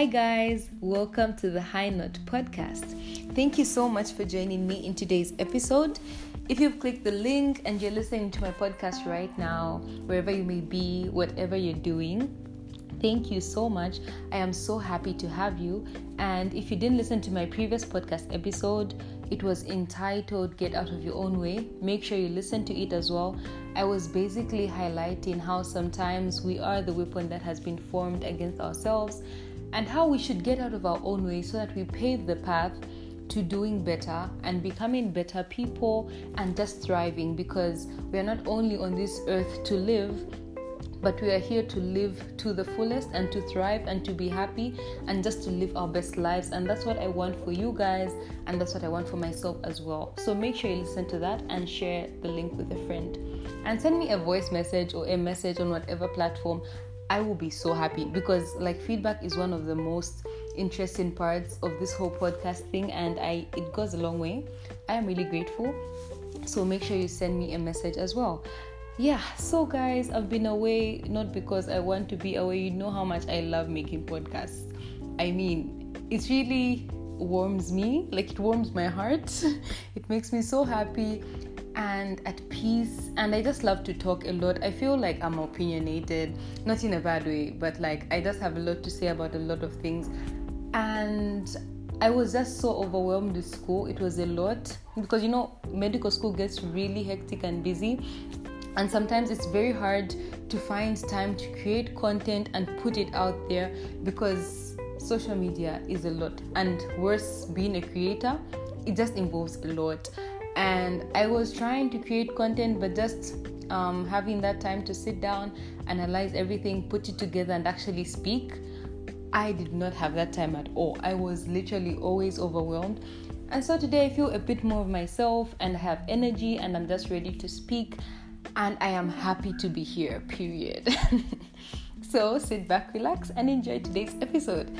Hi, guys, welcome to the High Note podcast. Thank you so much for joining me in today's episode. If you've clicked the link and you're listening to my podcast right now, wherever you may be, whatever you're doing, thank you so much. I am so happy to have you. And if you didn't listen to my previous podcast episode, it was entitled Get Out of Your Own Way. Make sure you listen to it as well. I was basically highlighting how sometimes we are the weapon that has been formed against ourselves and how we should get out of our own way so that we pave the path to doing better and becoming better people and just thriving because we are not only on this earth to live but we are here to live to the fullest and to thrive and to be happy and just to live our best lives and that's what I want for you guys and that's what I want for myself as well. So make sure you listen to that and share the link with a friend. And send me a voice message or a message on whatever platform I will be so happy because like feedback is one of the most interesting parts of this whole podcast thing and I it goes a long way. I am really grateful. So make sure you send me a message as well. Yeah, so guys, I've been away not because I want to be away. You know how much I love making podcasts. I mean, it really warms me, like it warms my heart. it makes me so happy and at peace. And i just love to talk a lot. I feel like i'm opinionated not in a bad way but like i just have a lot to say about a lot of things. And i was just so overwhelmed with school. It was a lot. Because you know medical school gets really hectic and busy. And sometimes it's very hard to find time to create content and put it out there because social media is a lot. And worse being a creator it just involves a lot and I was trying to create content, but just um, having that time to sit down, analyze everything, put it together, and actually speak. I did not have that time at all. I was literally always overwhelmed. And so today I feel a bit more of myself and I have energy and I'm just ready to speak and I am happy to be here, period. so sit back, relax, and enjoy today's episode.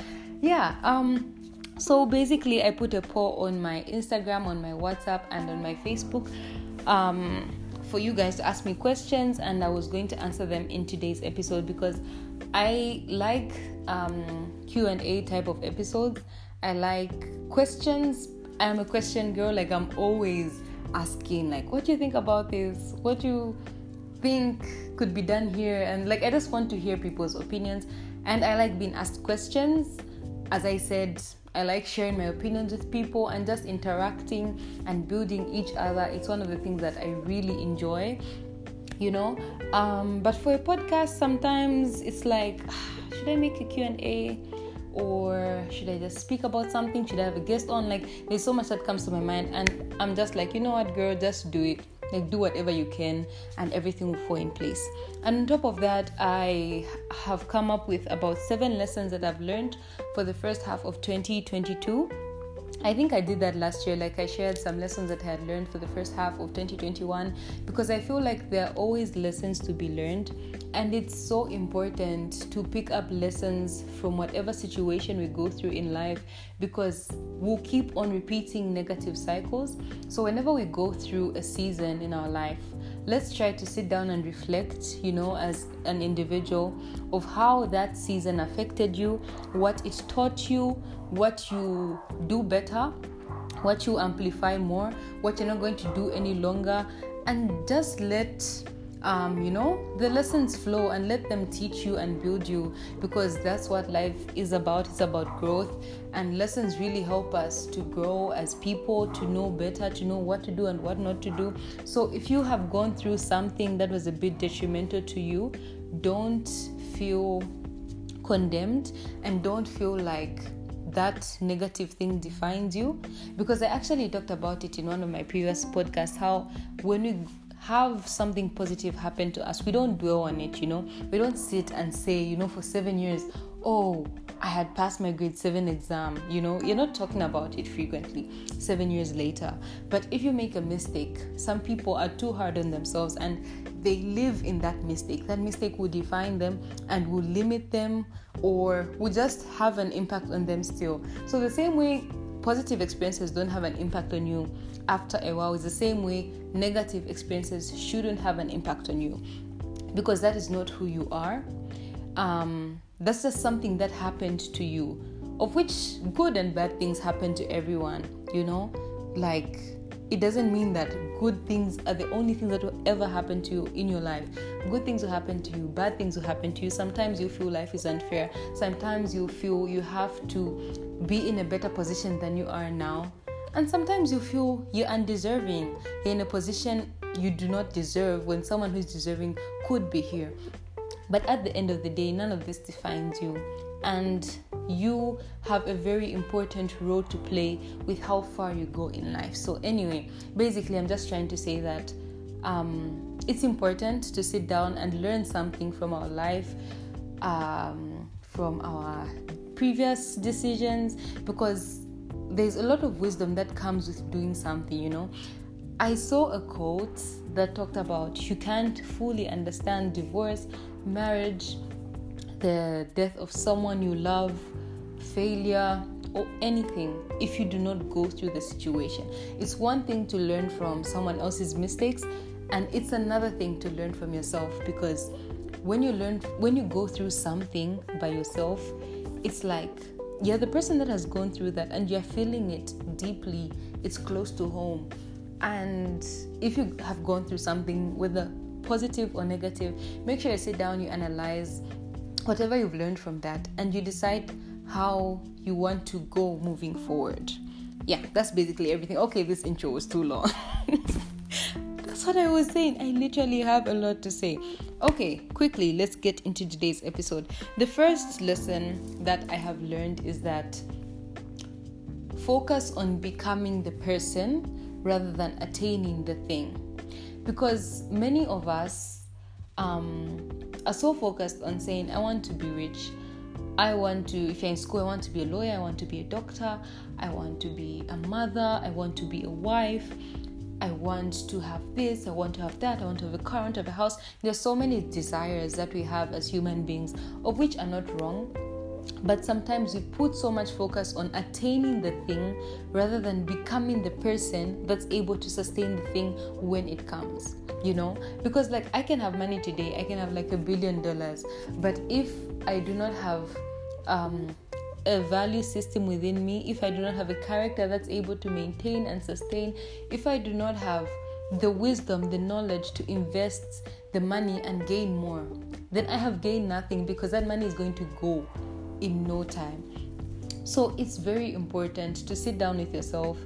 Yeah, um, so basically, I put a poll on my Instagram, on my WhatsApp, and on my Facebook um, for you guys to ask me questions, and I was going to answer them in today's episode because I like um, Q and A type of episodes. I like questions. I'm a question girl. Like I'm always asking, like, what do you think about this? What do you think could be done here? And like, I just want to hear people's opinions, and I like being asked questions. As I said I like sharing my opinions with people and just interacting and building each other. It's one of the things that I really enjoy, you know. Um, but for a podcast, sometimes it's like, should I make a Q&A? or should I just speak about something? Should I have a guest on? Like, there's so much that comes to my mind, and I'm just like, you know what, girl, just do it like do whatever you can and everything will fall in place. And on top of that i have come up with about seven lessons that i've learned for the first half of 2022 I think I did that last year. Like I shared some lessons that I had learned for the first half of 2021 because I feel like there are always lessons to be learned, and it's so important to pick up lessons from whatever situation we go through in life because we'll keep on repeating negative cycles. So whenever we go through a season in our life, let's try to sit down and reflect, you know, as an individual of how that season affected you, what it taught you, what you do better, what you amplify more, what you're not going to do any longer, and just let um, you know, the lessons flow and let them teach you and build you because that's what life is about. It's about growth, and lessons really help us to grow as people, to know better, to know what to do and what not to do. So, if you have gone through something that was a bit detrimental to you, don't feel condemned and don't feel like that negative thing defines you because I actually talked about it in one of my previous podcasts how when we have something positive happen to us, we don't dwell on it, you know. We don't sit and say, you know, for seven years, oh, I had passed my grade seven exam, you know, you're not talking about it frequently seven years later. But if you make a mistake, some people are too hard on themselves and they live in that mistake. That mistake will define them and will limit them or will just have an impact on them still. So, the same way positive experiences don't have an impact on you after a while is the same way negative experiences shouldn't have an impact on you because that is not who you are. Um, that's just something that happened to you. of which good and bad things happen to everyone, you know? Like, it doesn't mean that good things are the only things that will ever happen to you in your life. Good things will happen to you, bad things will happen to you. Sometimes you feel life is unfair. Sometimes you feel you have to be in a better position than you are now. And sometimes you feel you're undeserving. You're in a position you do not deserve when someone who's deserving could be here. But at the end of the day, none of this defines you. And you have a very important role to play with how far you go in life. So, anyway, basically, I'm just trying to say that um, it's important to sit down and learn something from our life, um, from our previous decisions, because there's a lot of wisdom that comes with doing something, you know. I saw a quote that talked about you can't fully understand divorce, marriage, the death of someone you love, failure, or anything if you do not go through the situation. It's one thing to learn from someone else's mistakes, and it's another thing to learn from yourself because when you learn when you go through something by yourself, it's like you're the person that has gone through that and you're feeling it deeply. It's close to home. And if you have gone through something, whether positive or negative, make sure you sit down, you analyze whatever you've learned from that, and you decide how you want to go moving forward. Yeah, that's basically everything. Okay, this intro was too long. that's what I was saying. I literally have a lot to say. Okay, quickly, let's get into today's episode. The first lesson that I have learned is that focus on becoming the person rather than attaining the thing. Because many of us um, are so focused on saying, I want to be rich. I want to, if you're in school, I want to be a lawyer, I want to be a doctor, I want to be a mother, I want to be a wife, I want to have this, I want to have that, I want to have a car, I want to have a house. There's so many desires that we have as human beings, of which are not wrong. But sometimes we put so much focus on attaining the thing rather than becoming the person that's able to sustain the thing when it comes you know because like i can have money today i can have like a billion dollars but if i do not have um, a value system within me if i do not have a character that's able to maintain and sustain if i do not have the wisdom the knowledge to invest the money and gain more then i have gained nothing because that money is going to go in no time. So it's very important to sit down with yourself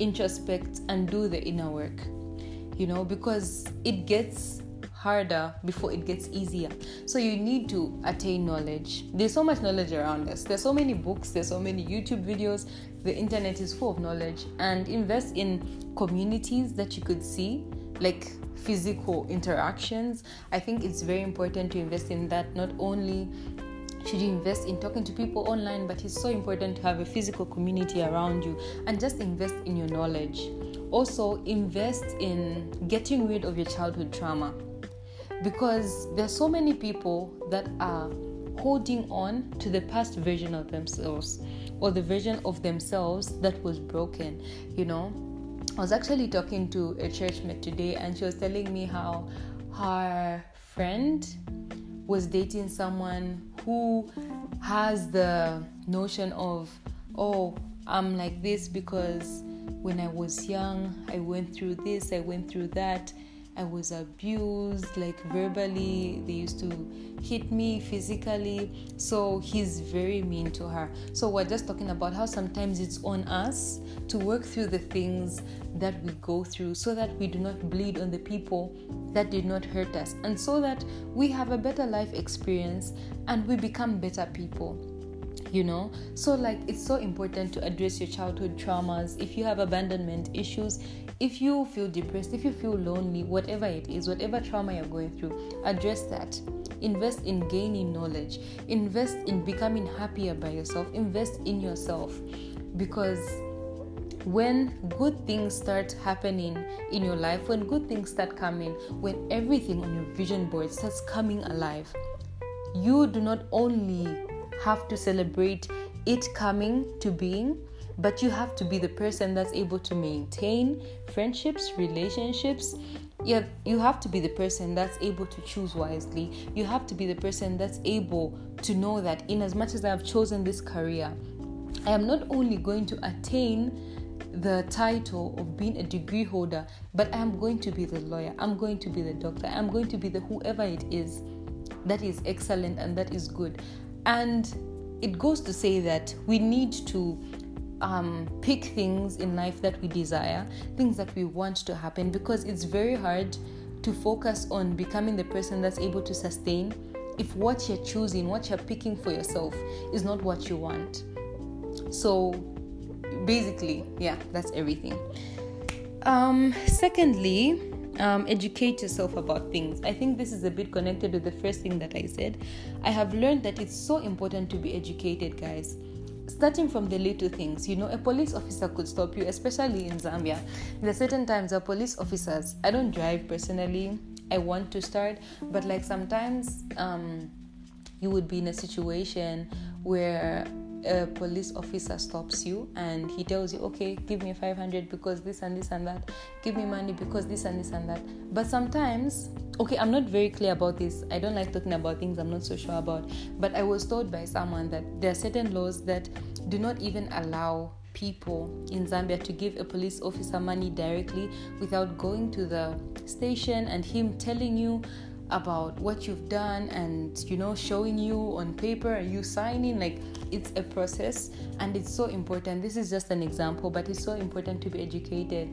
introspect and do the inner work you know, because it gets harder before it gets easier. So you need to attain knowledge. There's so much knowledge around us. There's so many books, there's so many YouTube videos. The internet is full of knowledge and invest in communities that you could see like physical interactions. I think it's very important to invest in that not only should you invest in talking to people online, but it's so important to have a physical community around you and just invest in your knowledge also invest in getting rid of your childhood trauma because there's so many people that are holding on to the past version of themselves or the version of themselves that was broken you know i was actually talking to a church mate today and she was telling me how her friend was dating someone who has the notion of oh i'm like this because when I was young, I went through this, I went through that. I was abused, like verbally. They used to hit me physically. So he's very mean to her. So we're just talking about how sometimes it's on us to work through the things that we go through so that we do not bleed on the people that did not hurt us and so that we have a better life experience and we become better people you know? So like it's so important to address your childhood traumas. If you have abandonment issues if you feel depressed if you feel lonely whatever it is whatever trauma you're going through address that. Invest in gaining knowledge. Invest in becoming happier by yourself. Invest in yourself. Because when good things start happening in your life when good things start coming when everything on your vision board starts coming alive you do not only have to celebrate it coming to being, but you have to be the person that's able to maintain friendships, relationships. You have, you have to be the person that's able to choose wisely. You have to be the person that's able to know that, in as much as I have chosen this career, I am not only going to attain the title of being a degree holder, but I am going to be the lawyer, I'm going to be the doctor, I'm going to be the whoever it is that is excellent and that is good. And it goes to say that we need to um, pick things in life that we desire, things that we want to happen, because it's very hard to focus on becoming the person that's able to sustain if what you're choosing, what you're picking for yourself, is not what you want. So, basically, yeah, that's everything. Um, secondly, um, educate yourself about things. I think this is a bit connected to the first thing that I said. I have learned that it's so important to be educated, guys. Starting from the little things, you know, a police officer could stop you, especially in Zambia. There are certain times that police officers, I don't drive personally, I want to start, but like sometimes um, you would be in a situation where a police officer stops you and he tells you, okay, give me 500 because this and this and that, give me money because this and this and that. But sometimes, okay, I'm not very clear about this. I don't like talking about things I'm not so sure about. But I was told by someone that there are certain laws that do not even allow people in Zambia to give a police officer money directly without going to the station and him telling you about what you've done and you know showing you on paper and you signing like it's a process and it's so important. This is just an example but it's so important to be educated.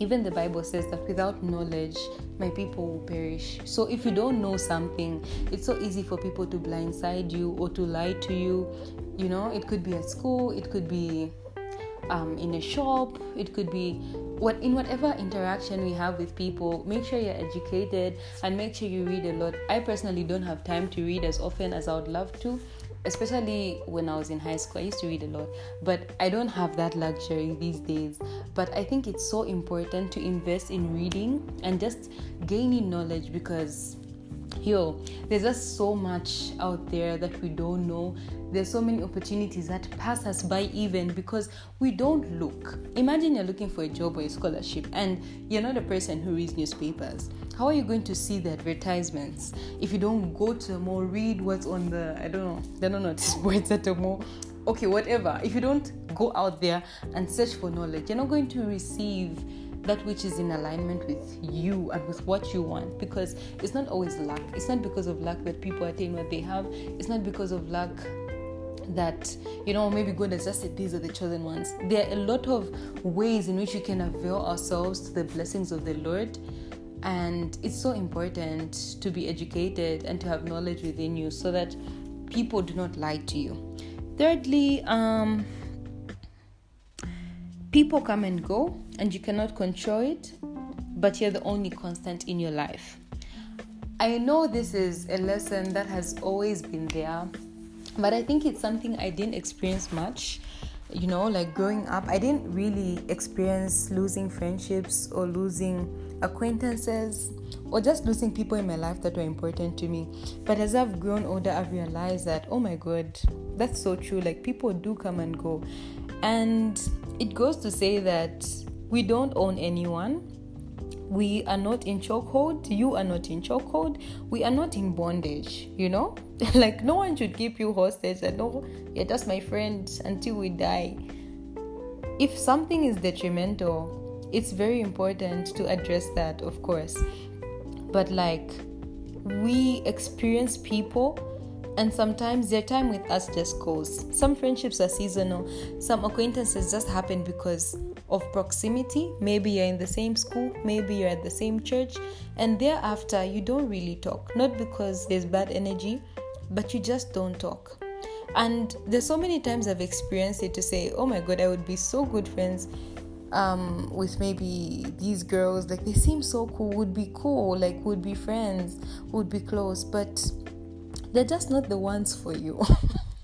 Even the bible says that without knowledge my people will perish. So if you don't know something it's so easy for people to blindside you or to lie to you. You know it could be at school it could be um, in a shop. It could be what in whatever interaction we have with people make sure you're educated and make sure you read a lot. I personally don't have time to read as often as i would love to especially when i was in high school. I used to read a lot but i don't have that luxury these days. But i think it's so important to invest in reading and just gaining knowledge because yo there's just so much out there that we don't know. There's so many opportunities that pass us by even because we don't look. Imagine you're looking for a job or a scholarship and you're not a person who reads newspapers. How are you going to see the advertisements if you don't go to a mall read what's on the i don't know they don't notice boards at a mall. Okay whatever. If you don't go out there and search for knowledge you're not going to receive that which is in alignment with you and with what you want because it's not always luck. It's not because of luck that people attain what they have. It's not because of luck that you know maybe God has just said these are the chosen ones. There are a lot of ways in which we can avail ourselves to the blessings of the Lord. And it's so important to be educated and to have knowledge within you so that people do not lie to you. Thirdly, um, People come and go, and you cannot control it, but you're the only constant in your life. I know this is a lesson that has always been there, but I think it's something I didn't experience much. You know, like growing up, I didn't really experience losing friendships or losing acquaintances or just losing people in my life that were important to me. But as I've grown older, I've realized that, oh my God, that's so true. Like people do come and go. And it goes to say that we don't own anyone. We are not in chokehold. You are not in chokehold. We are not in bondage, you know? like, no one should keep you hostage and no, you're just my friend until we die. If something is detrimental, it's very important to address that, of course. But, like, we experience people and sometimes their time with us just goes. Some friendships are seasonal, some acquaintances just happen because of proximity. Maybe you're in the same school, maybe you're at the same church, and thereafter you don't really talk. Not because there's bad energy, but you just don't talk. And there's so many times I've experienced it to say, oh my god, I would be so good friends um, with maybe these girls. Like they seem so cool, would be cool, like would be friends, would be close, but they're just not the ones for you.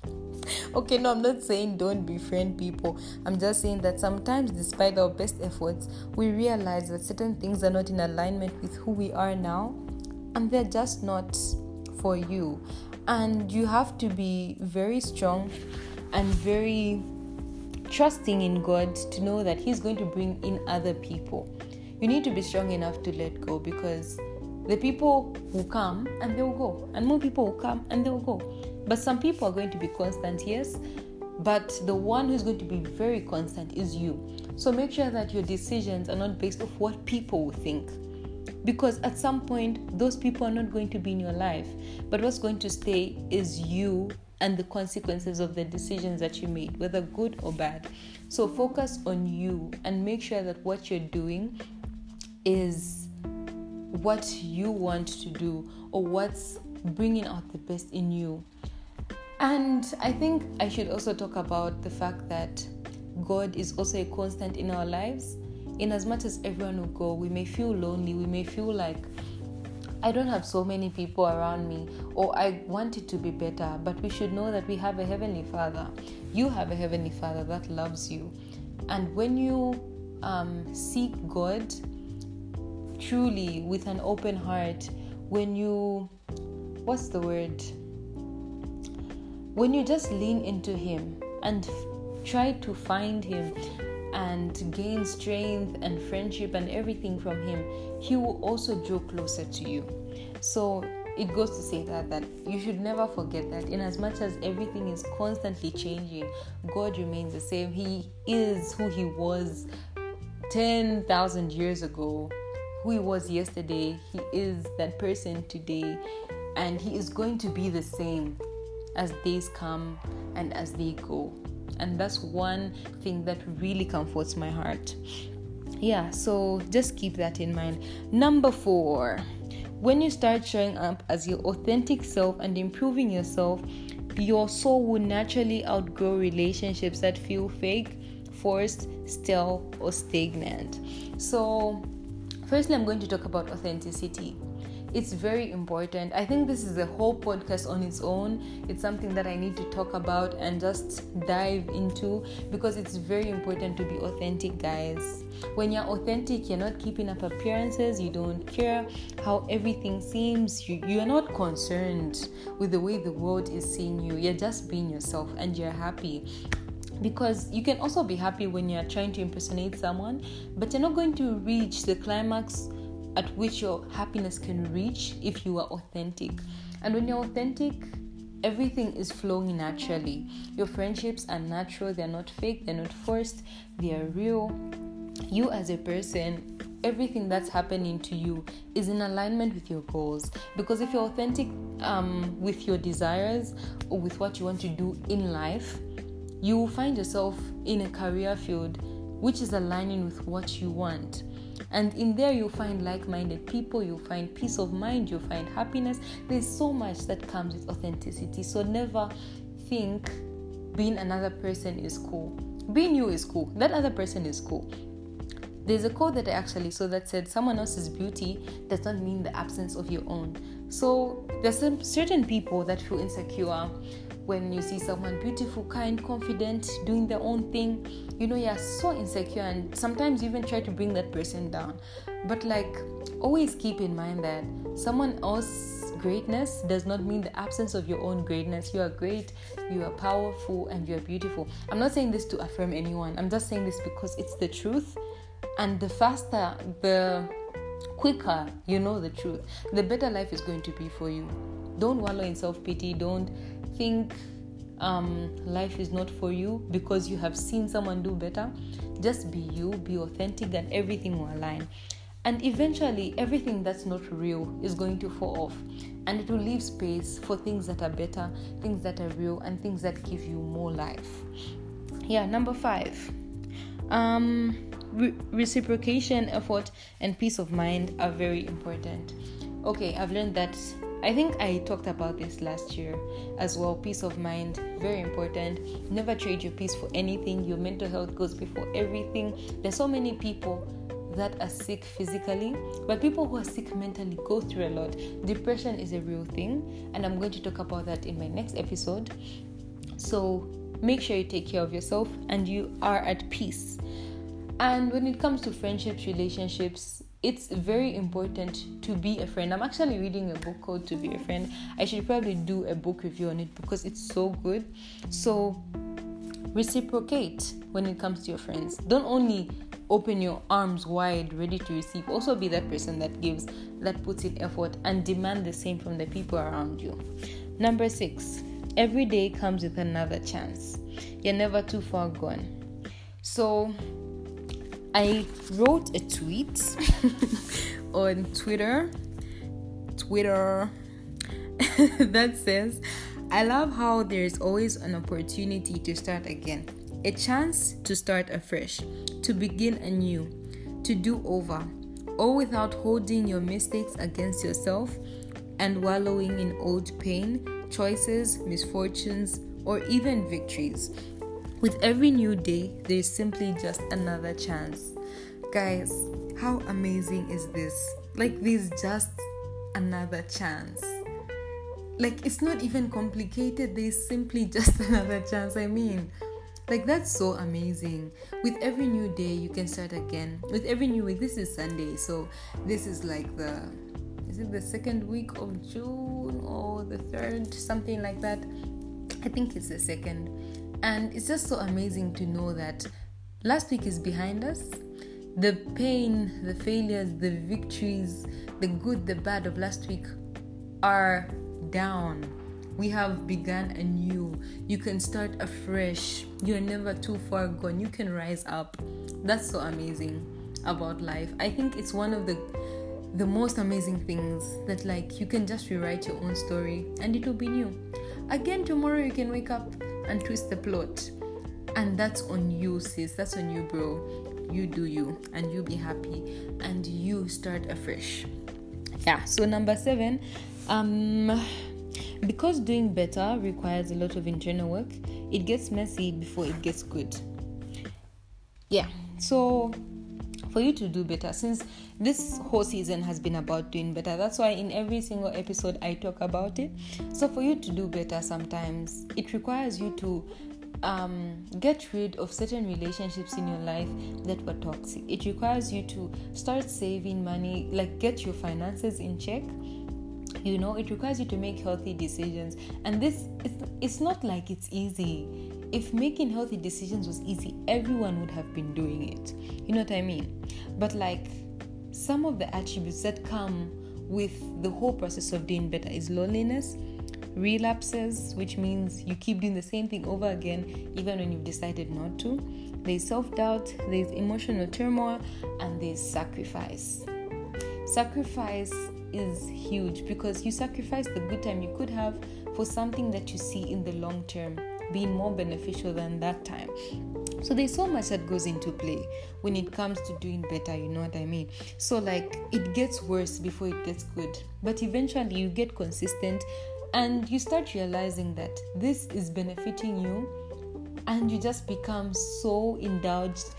okay, no, I'm not saying don't befriend people. I'm just saying that sometimes, despite our best efforts, we realize that certain things are not in alignment with who we are now, and they're just not for you. And you have to be very strong and very trusting in God to know that He's going to bring in other people. You need to be strong enough to let go because the people will come and they will go, and more people will come and they will go. But some people are going to be constant, yes, but the one who's going to be very constant is you. So make sure that your decisions are not based off what people will think. Because at some point, those people are not going to be in your life. But what's going to stay is you and the consequences of the decisions that you made, whether good or bad. So focus on you and make sure that what you're doing is what you want to do or what's bringing out the best in you. And I think I should also talk about the fact that God is also a constant in our lives. In as much as everyone will go, we may feel lonely, we may feel like I don't have so many people around me, or I want it to be better, but we should know that we have a Heavenly Father. You have a Heavenly Father that loves you. And when you um, seek God truly with an open heart, when you, what's the word? when you just lean into Him and f- try to find Him and gain strength and friendship and everything from Him, He will also draw closer to you. So it goes to say that that you should never forget that in as much as everything is constantly changing god remains the same he is who he was 10,000 years ago who he was yesterday he is that person today and he is going to be the same as days come and as they go. And that's one thing that really comforts my heart. Yeah, so just keep that in mind. Number four, when you start showing up as your authentic self and improving yourself, your soul will naturally outgrow relationships that feel fake, forced, stale, or stagnant. So, firstly, I'm going to talk about authenticity it's very important. I think this is a whole podcast on its own. It's something that I need to talk about and just dive into because it's very important to be authentic, guys. When you're authentic, you're not keeping up appearances, you don't care how everything seems, you, you're not concerned with the way the world is seeing you. You're just being yourself and you're happy because you can also be happy when you're trying to impersonate someone, but you're not going to reach the climax at which your happiness can reach if you are authentic. And when you're authentic, everything is flowing naturally. Your friendships are natural, they're not fake, they're not forced, they are real. You, as a person, everything that's happening to you is in alignment with your goals. Because if you're authentic um, with your desires or with what you want to do in life, you will find yourself in a career field which is aligning with what you want. And in there, you'll find like minded people, you'll find peace of mind, you'll find happiness. There's so much that comes with authenticity. So never think being another person is cool. Being you is cool. That other person is cool. There's a quote that I actually saw that said, Someone else's beauty does not mean the absence of your own. So there's some certain people that feel insecure when you see someone beautiful, kind, confident, doing their own thing, you know, you're so insecure, and sometimes you even try to bring that person down. But, like, always keep in mind that someone else's greatness does not mean the absence of your own greatness. You are great, you are powerful, and you are beautiful. I'm not saying this to affirm anyone, I'm just saying this because it's the truth. And the faster, the quicker you know the truth, the better life is going to be for you. Don't wallow in self pity. Don't think um, life is not for you because you have seen someone do better, just be you, be authentic, and everything will align. And eventually, everything that's not real is going to fall off, and it will leave space for things that are better, things that are real, and things that give you more life. Yeah, number five. Um, re- reciprocation, effort, and peace of mind are very important. Okay, I've learned that I think I talked about this last year as well. Peace of mind, very important. Never trade your peace for anything. Your mental health goes before everything. There's so many people that are sick physically, but people who are sick mentally go through a lot. Depression is a real thing, and I'm going to talk about that in my next episode. So make sure you take care of yourself and you are at peace. And when it comes to friendships, relationships, it's very important to be a friend. I'm actually reading a book called To Be a Friend. I should probably do a book review on it because it's so good. So, reciprocate when it comes to your friends. Don't only open your arms wide, ready to receive. Also, be that person that gives, that puts in effort, and demand the same from the people around you. Number six, every day comes with another chance. You're never too far gone. So, I wrote a tweet on Twitter. Twitter that says, I love how there's always an opportunity to start again, a chance to start afresh, to begin anew, to do over, all without holding your mistakes against yourself and wallowing in old pain, choices, misfortunes, or even victories. With every new day, there's simply just another chance. Guys, how amazing is this? Like, there's just another chance. Like, it's not even complicated, there's simply just another chance. I mean, like, that's so amazing. With every new day, you can start again. With every new week, this is Sunday, so this is like the is it the second week of June or the third, something like that. I think it's the second. And it's just so amazing to know that last week is behind us. The pain, the failures, the victories, the good, the bad of last week are down. We have begun anew. You can start afresh. You're never too far gone. You can rise up. That's so amazing about life. I think it's one of the the most amazing things that like you can just rewrite your own story and it will be new. Again tomorrow you can wake up and twist the plot. And that's on you, sis. That's on you, bro. You do you, and you be happy, and you start afresh. Yeah. So number seven, um, because doing better requires a lot of internal work. It gets messy before it gets good. Yeah. So for you to do better since this whole season has been about doing better. That's why in every single episode i talk about it. So for you to do better sometimes it requires you to um, get rid of certain relationships in your life that were toxic. It requires you to start saving money like get your finances in check. You know it requires you to make healthy decisions. And this it's, it's not like it's easy if making healthy decisions was easy, everyone would have been doing it. You know what I mean? But like some of the attributes that come with the whole process of doing better is loneliness, relapses, which means you keep doing the same thing over again even when you've decided not to. There's self doubt, there's emotional turmoil, and there's sacrifice. Sacrifice is huge because you sacrifice the good time you could have for something that you see in the long term being more beneficial than that time. So there's so much that goes into play when it comes to doing better, you know what I mean? So like it gets worse before it gets good. But eventually you get consistent and you start realizing that this is benefiting you and you just become so indulged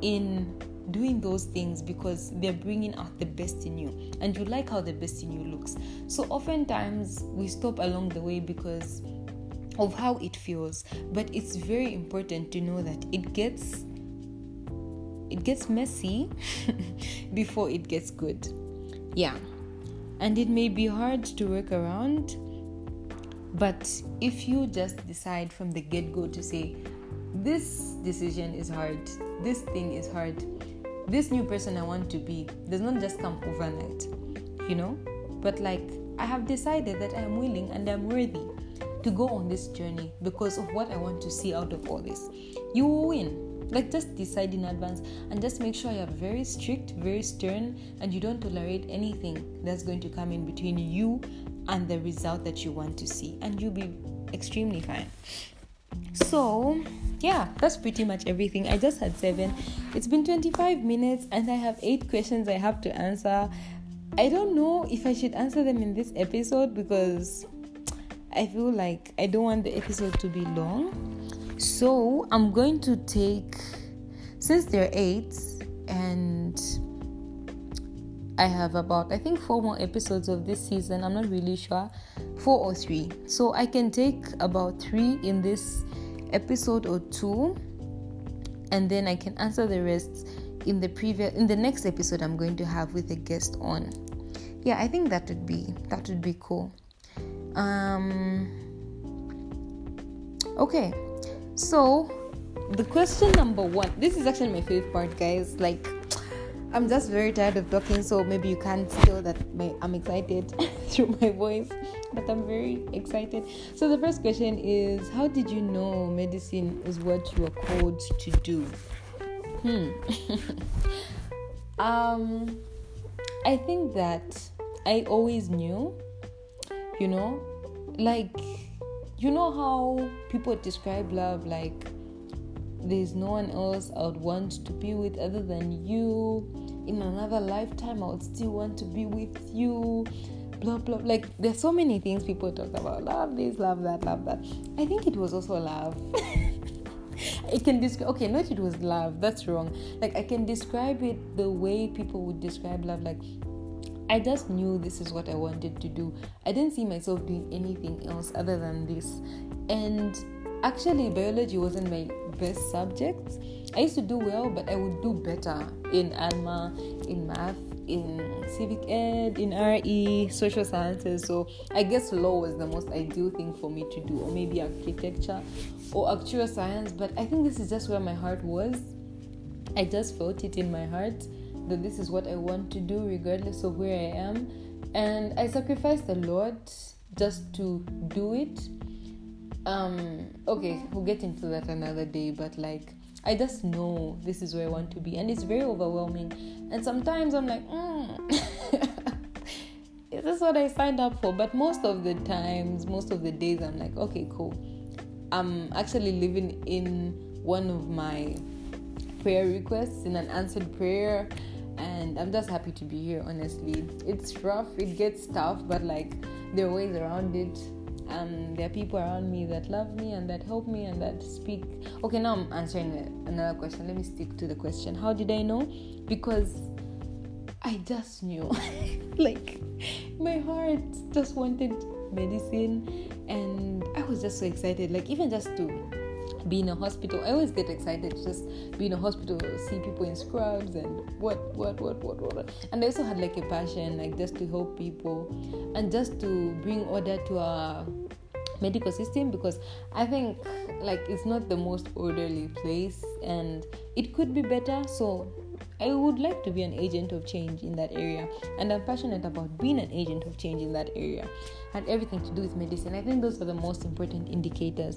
in doing those things because they're bringing out the best in you and you like how the best in you looks. So oftentimes we stop along the way because of how it feels but it's very important to know that it gets it gets messy before it gets good. Yeah. And it may be hard to work around but if you just decide from the get-go to say this decision is hard. This thing is hard. This new person i want to be does not just come overnight you know? But like i have decided that i'm willing and i'm worthy to go on this journey because of what I want to see out of all this. You will win. Like just decide in advance and just make sure you're very strict, very stern, and you don't tolerate anything that's going to come in between you and the result that you want to see, and you'll be extremely fine. So, yeah, that's pretty much everything. I just had seven. It's been 25 minutes, and I have eight questions I have to answer. I don't know if I should answer them in this episode because I feel like I don't want the episode to be long. So I'm going to take, since there are eight, and I have about, I think, four more episodes of this season. I'm not really sure, four or three. So I can take about three in this episode or two, and then I can answer the rest in the previous, in the next episode I'm going to have with a guest on. Yeah, I think that would be that would be cool. Um, okay, so the question number one this is actually my favorite part, guys. Like, I'm just very tired of talking, so maybe you can't feel that my, I'm excited through my voice, but I'm very excited. So, the first question is How did you know medicine is what you are called to do? Hmm. um, I think that I always knew, you know, like, you know how people describe love like there's no one else I would want to be with other than you. In another lifetime, I would still want to be with you. Blah blah. Like there's so many things people talk about. Love this, love that, love that. I think it was also love. I can describe. Okay, not it was love. That's wrong. Like I can describe it the way people would describe love. Like I just knew this is what I wanted to do. I didn't see myself doing anything else other than this. And actually, biology wasn't my best subject. I used to do well, but I would do better in ALMA, in math, in civic ed, in RE, social sciences. So I guess law was the most ideal thing for me to do, or maybe architecture or actual science. But I think this is just where my heart was. I just felt it in my heart that this is what I want to do, regardless of where I am. And I sacrificed a lot just to do it. Um okay we'll get into that another day but like i just know this is where i want to be and it's very overwhelming. And sometimes i'm like mm, is this what i signed up for? But most of the times most of the days i'm like okay cool. I'm actually living in one of my prayer requests in an answered prayer and i'm just happy to be here honestly it's rough it gets tough but like there are ways around it um, there are people around me that love me and that help me and that speak. Okay, now I'm answering another question. Let me stick to the question. How did I know? Because I just knew. like, my heart just wanted medicine, and I was just so excited. Like, even just to be in a hospital. I always get excited to just be in a hospital, see people in scrubs and what, what, what, what, what. And I also had like a passion, like just to help people and just to bring order to our medical system because I think like it's not the most orderly place and it could be better. So I would like to be an agent of change in that area, and I'm passionate about being an agent of change in that area and everything to do with medicine. I think those are the most important indicators.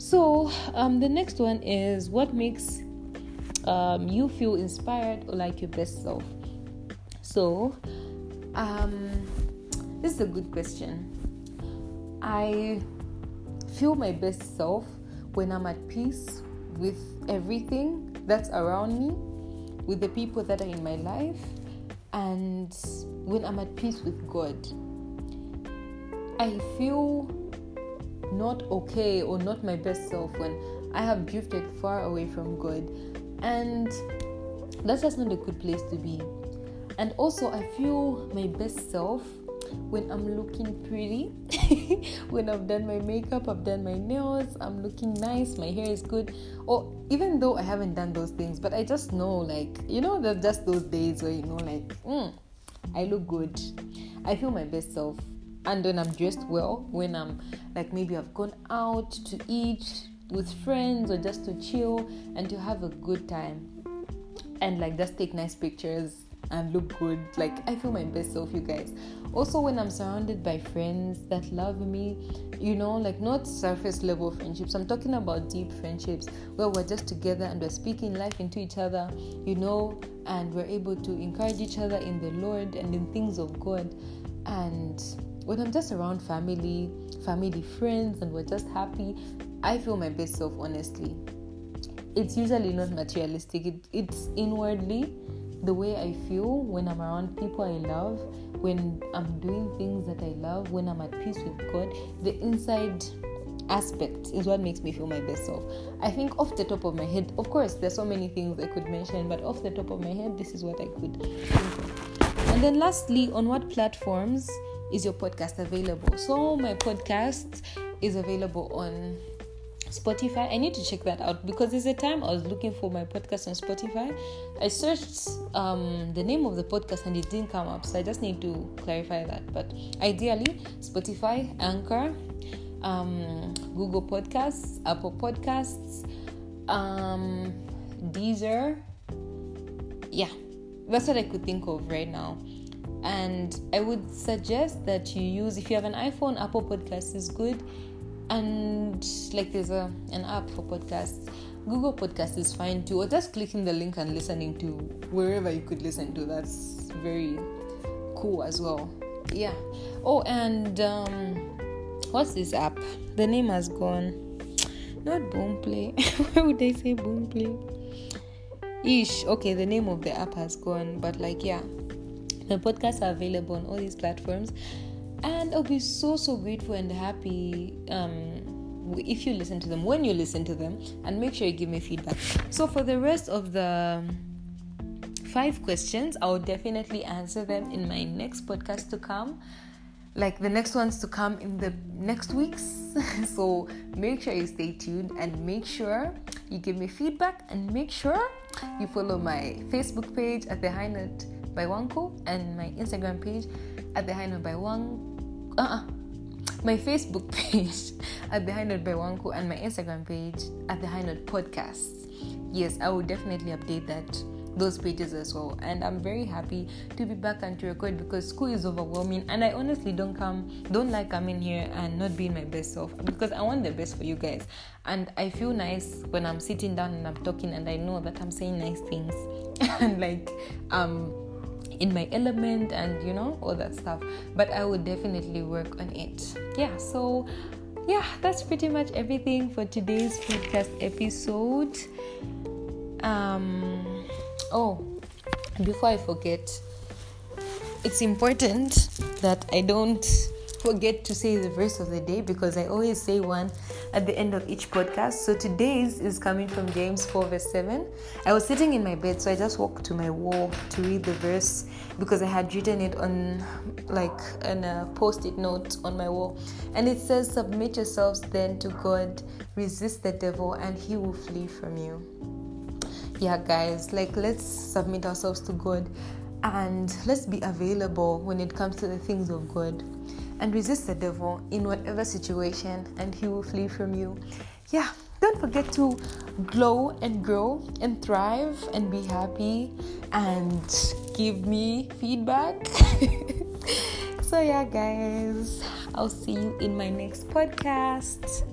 So, um, the next one is what makes um, you feel inspired or like your best self. So, um, this is a good question. I feel my best self when I'm at peace with everything that's around me, with the people that are in my life, and when I'm at peace with God. I feel not okay or not my best self when I have drifted far away from God. And that's just not a good place to be. And also, I feel my best self when I'm looking pretty, when I've done my makeup, I've done my nails, I'm looking nice, my hair is good. Or even though I haven't done those things, but I just know, like, you know, there's just those days where you know, like, mm, I look good. I feel my best self and when I'm dressed well, when I'm like maybe I've gone out to eat with friends or just to chill and to have a good time and like just take nice pictures and look good. Like I feel my best self, you guys. Also, when I'm surrounded by friends that love me, you know, like not surface level friendships. I'm talking about deep friendships where we're just together and we're speaking life into each other, you know, and we're able to encourage each other in the Lord and in things of God. And when I'm just around family, family friends, and we're just happy, I feel my best self, honestly. It's usually not materialistic, it, it's inwardly the way I feel when I'm around people I love, when I'm doing things that I love, when I'm at peace with God. The inside aspect is what makes me feel my best self. I think off the top of my head, of course, there's so many things I could mention, but off the top of my head, this is what I could think of. And then lastly, on what platforms is your podcast available? So my podcast is available on Spotify. I need to check that out because there's a time I was looking for my podcast on Spotify. I searched um, the name of the podcast and it didn't come up, so I just need to clarify that. But ideally, Spotify, Anchor, um, Google Podcasts, Apple Podcasts, um, Deezer. Yeah, that's what I could think of right now. And I would suggest that you use if you have an iPhone, Apple Podcasts is good. And like there's a an app for podcasts. Google Podcast is fine too, or just clicking the link and listening to wherever you could listen to. That's very cool as well. Yeah. Oh, and um, what's this app? The name has gone. Not Boomplay. Why would they say Boomplay? Ish. Okay, the name of the app has gone, but like, yeah, the podcasts are available on all these platforms, and I'll be so so grateful and happy. Um, if you listen to them when you listen to them and make sure you give me feedback so for the rest of the five questions i'll definitely answer them in my next podcast to come like the next ones to come in the next weeks. so make sure you stay tuned and make sure you give me feedback and make sure you follow my Facebook page at the High Note by Wanko and my Instagram page at Note by Wang. Uh-uh. My Facebook page at Note by Wanko and my Instagram page at the High Note Podcast. Yes, I will definitely update that those pages as well. And I'm very happy to be back and to record because school is overwhelming and I honestly don't come don't like coming here and not being my best self because I want the best for you guys. And I feel nice when I'm sitting down and I'm talking and I know that I'm saying nice things and like um in my element and you know all that stuff. But I would definitely work on it. Yeah, so yeah, that's pretty much everything for today's podcast episode. Um Oh, before I forget, it's important that I don't forget to say the verse of the day because I always say one at the end of each podcast. So today's is coming from James 4, verse 7. I was sitting in my bed, so I just walked to my wall to read the verse because I had written it on like on a post it note on my wall. And it says, Submit yourselves then to God, resist the devil, and he will flee from you yeah, guys, like let's submit ourselves to God and let's be available when it comes to the things of God and resist the devil in whatever situation and he will flee from you. Yeah, don't forget to glow and grow and thrive and be happy and give me feedback. so, yeah, guys, I'll see you in my next podcast.